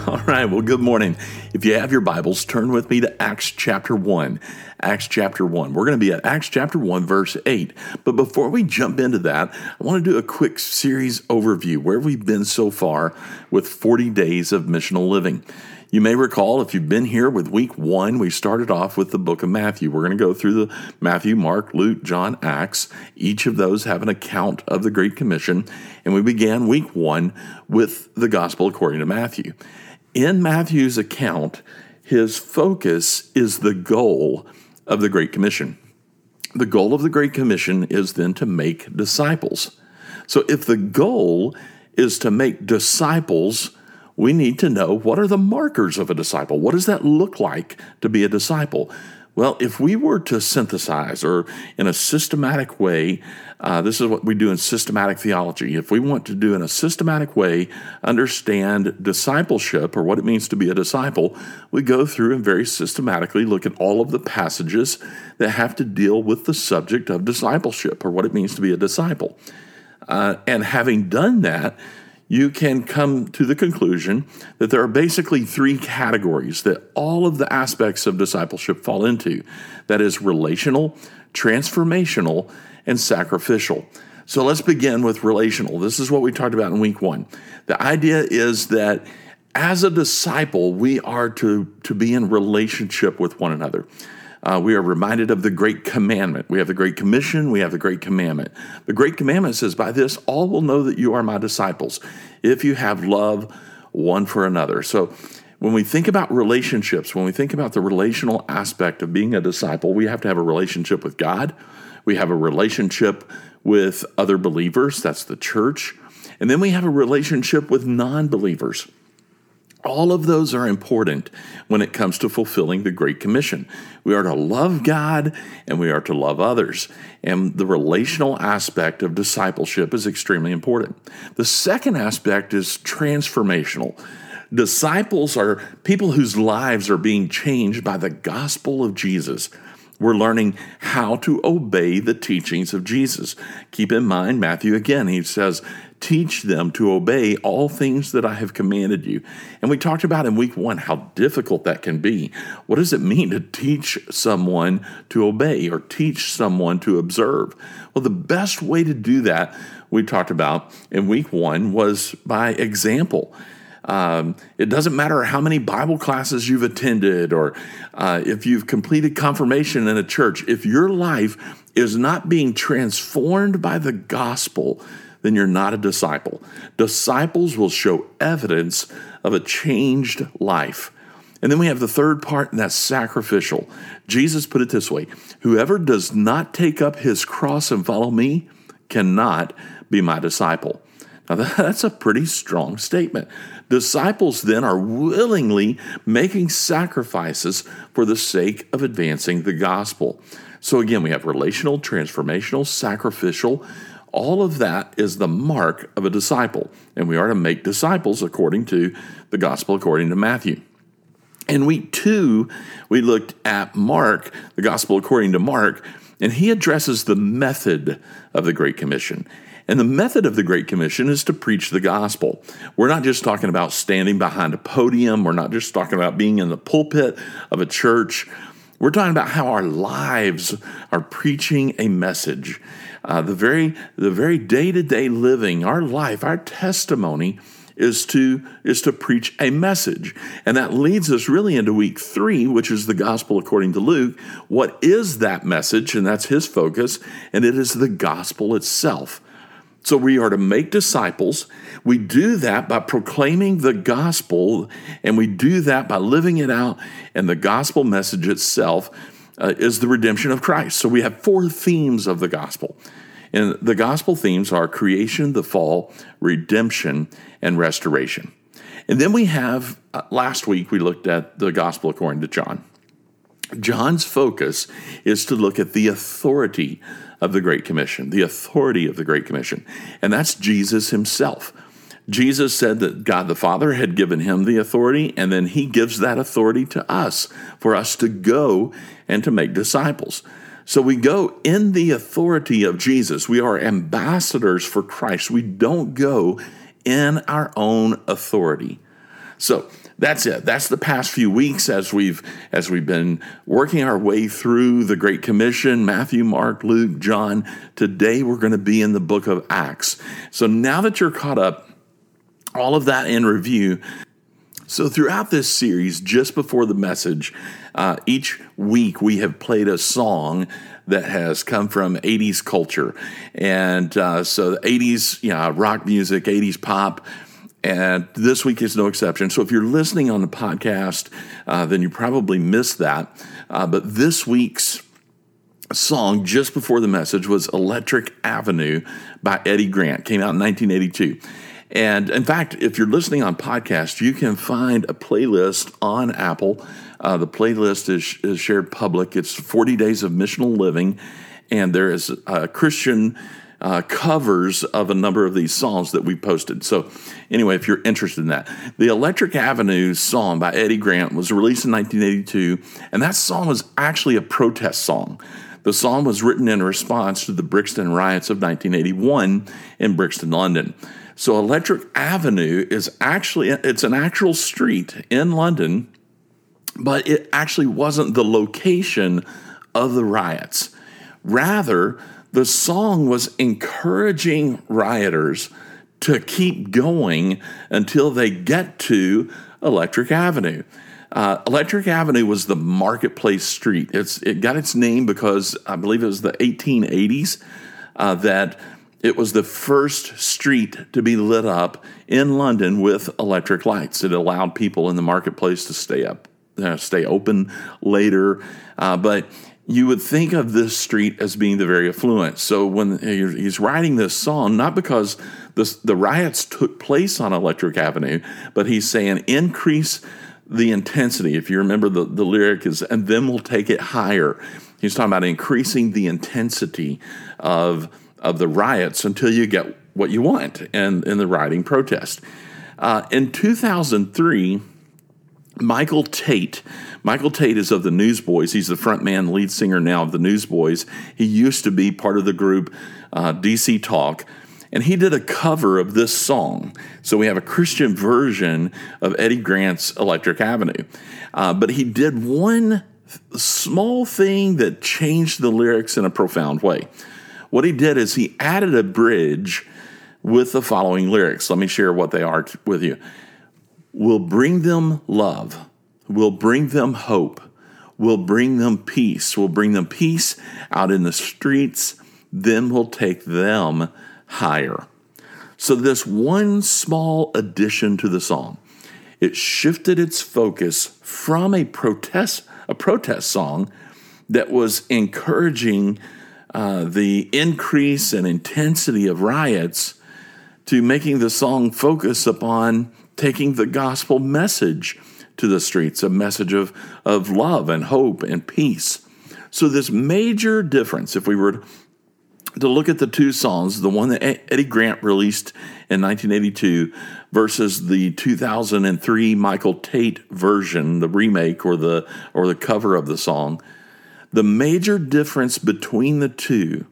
All right, well, good morning. If you have your Bibles, turn with me to Acts chapter 1. Acts chapter 1. We're going to be at Acts chapter 1, verse 8. But before we jump into that, I want to do a quick series overview where we've been so far with 40 days of missional living. You may recall if you've been here with week one, we started off with the book of Matthew. We're going to go through the Matthew, Mark, Luke, John, Acts. Each of those have an account of the Great Commission. And we began week one with the gospel according to Matthew. In Matthew's account, his focus is the goal of the Great Commission. The goal of the Great Commission is then to make disciples. So if the goal is to make disciples, we need to know what are the markers of a disciple? What does that look like to be a disciple? Well, if we were to synthesize or in a systematic way, uh, this is what we do in systematic theology. If we want to do in a systematic way, understand discipleship or what it means to be a disciple, we go through and very systematically look at all of the passages that have to deal with the subject of discipleship or what it means to be a disciple. Uh, and having done that, you can come to the conclusion that there are basically three categories that all of the aspects of discipleship fall into that is relational, transformational, and sacrificial. So let's begin with relational. This is what we talked about in week one. The idea is that as a disciple, we are to, to be in relationship with one another uh, we are reminded of the Great Commandment. We have the Great Commission, we have the Great Commandment. The Great Commandment says, By this all will know that you are my disciples, if you have love one for another. So, when we think about relationships, when we think about the relational aspect of being a disciple, we have to have a relationship with God. We have a relationship with other believers, that's the church. And then we have a relationship with non believers. All of those are important when it comes to fulfilling the Great Commission. We are to love God and we are to love others. And the relational aspect of discipleship is extremely important. The second aspect is transformational. Disciples are people whose lives are being changed by the gospel of Jesus. We're learning how to obey the teachings of Jesus. Keep in mind, Matthew again, he says, teach them to obey all things that I have commanded you. And we talked about in week one how difficult that can be. What does it mean to teach someone to obey or teach someone to observe? Well, the best way to do that, we talked about in week one, was by example. Um, it doesn't matter how many Bible classes you've attended or uh, if you've completed confirmation in a church, if your life is not being transformed by the gospel, then you're not a disciple. Disciples will show evidence of a changed life. And then we have the third part, and that's sacrificial. Jesus put it this way Whoever does not take up his cross and follow me cannot be my disciple. Now, that's a pretty strong statement. Disciples then are willingly making sacrifices for the sake of advancing the gospel. So, again, we have relational, transformational, sacrificial, all of that is the mark of a disciple, and we are to make disciples according to the gospel according to Matthew. In week two, we looked at Mark, the gospel according to Mark, and he addresses the method of the Great Commission. And the method of the Great Commission is to preach the gospel. We're not just talking about standing behind a podium, we're not just talking about being in the pulpit of a church. We're talking about how our lives are preaching a message. Uh, the very the very day to day living, our life, our testimony is to is to preach a message. And that leads us really into week 3 which is the gospel according to Luke. What is that message? And that's his focus. And it is the gospel itself so we are to make disciples we do that by proclaiming the gospel and we do that by living it out and the gospel message itself uh, is the redemption of Christ. So we have four themes of the gospel. And the gospel themes are creation, the fall, redemption, and restoration. And then we have, uh, last week, we looked at the gospel according to John. John's focus is to look at the authority of the Great Commission, the authority of the Great Commission. And that's Jesus himself. Jesus said that God the Father had given him the authority, and then he gives that authority to us for us to go and to make disciples. So we go in the authority of Jesus. We are ambassadors for Christ. We don't go in our own authority. So that's it. That's the past few weeks as we've as we've been working our way through the Great Commission, Matthew, Mark, Luke, John. Today we're going to be in the book of Acts. So now that you're caught up, all of that in review. So throughout this series, just before the message, uh, each week we have played a song that has come from 80s culture. And uh, so the 80s, yeah, rock music, 80s pop, and this week is no exception. So if you're listening on the podcast, uh, then you probably missed that. Uh, but this week's song just before the message was Electric Avenue by Eddie Grant, came out in 1982. And in fact, if you're listening on podcast, you can find a playlist on Apple. Uh, the playlist is, is shared public. It's 40 Days of Missional Living, and there is a Christian uh, covers of a number of these songs that we posted. So, anyway, if you're interested in that, the Electric Avenue song by Eddie Grant was released in 1982, and that song was actually a protest song. The song was written in response to the Brixton riots of 1981 in Brixton, London. So Electric Avenue is actually it's an actual street in London, but it actually wasn't the location of the riots. Rather, the song was encouraging rioters to keep going until they get to Electric Avenue. Uh, Electric Avenue was the marketplace street. It's it got its name because I believe it was the 1880s uh, that it was the first street to be lit up in London with electric lights. It allowed people in the marketplace to stay up, uh, stay open later, uh, but you would think of this street as being the very affluent. So when he's writing this song, not because the, the riots took place on Electric Avenue, but he's saying increase the intensity. If you remember the, the lyric is, and then we'll take it higher. He's talking about increasing the intensity of, of the riots until you get what you want in, in the rioting protest. Uh, in 2003, Michael Tait. Michael Tait is of the Newsboys. He's the front man, lead singer now of the Newsboys. He used to be part of the group uh, DC Talk, and he did a cover of this song. So we have a Christian version of Eddie Grant's Electric Avenue. Uh, but he did one small thing that changed the lyrics in a profound way. What he did is he added a bridge with the following lyrics. Let me share what they are with you will bring them love, will bring them hope, will bring them peace, will bring them peace out in the streets, then we'll take them higher. So, this one small addition to the song, it shifted its focus from a protest, a protest song that was encouraging uh, the increase and intensity of riots to making the song focus upon taking the gospel message to the streets, a message of, of love and hope and peace. So, this major difference, if we were to look at the two songs, the one that Eddie Grant released in 1982 versus the 2003 Michael Tait version, the remake or the or the cover of the song, the major difference between the two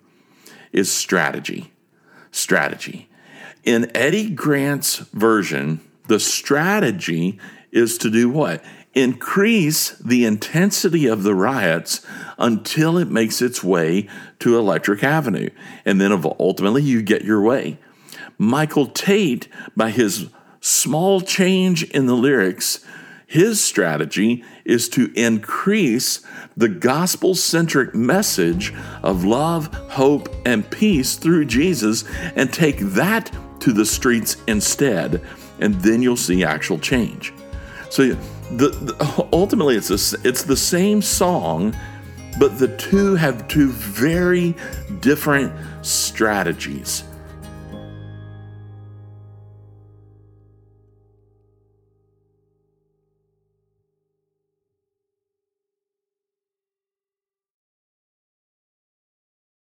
is strategy. Strategy. In Eddie Grant's version, the strategy is to do what? Increase the intensity of the riots until it makes its way to Electric Avenue. And then ultimately you get your way. Michael Tait, by his small change in the lyrics, his strategy is to increase the gospel centric message of love, hope, and peace through Jesus and take that to the streets instead and then you'll see actual change. So the, the, ultimately, it's a, it's the same song, but the two have two very different strategies.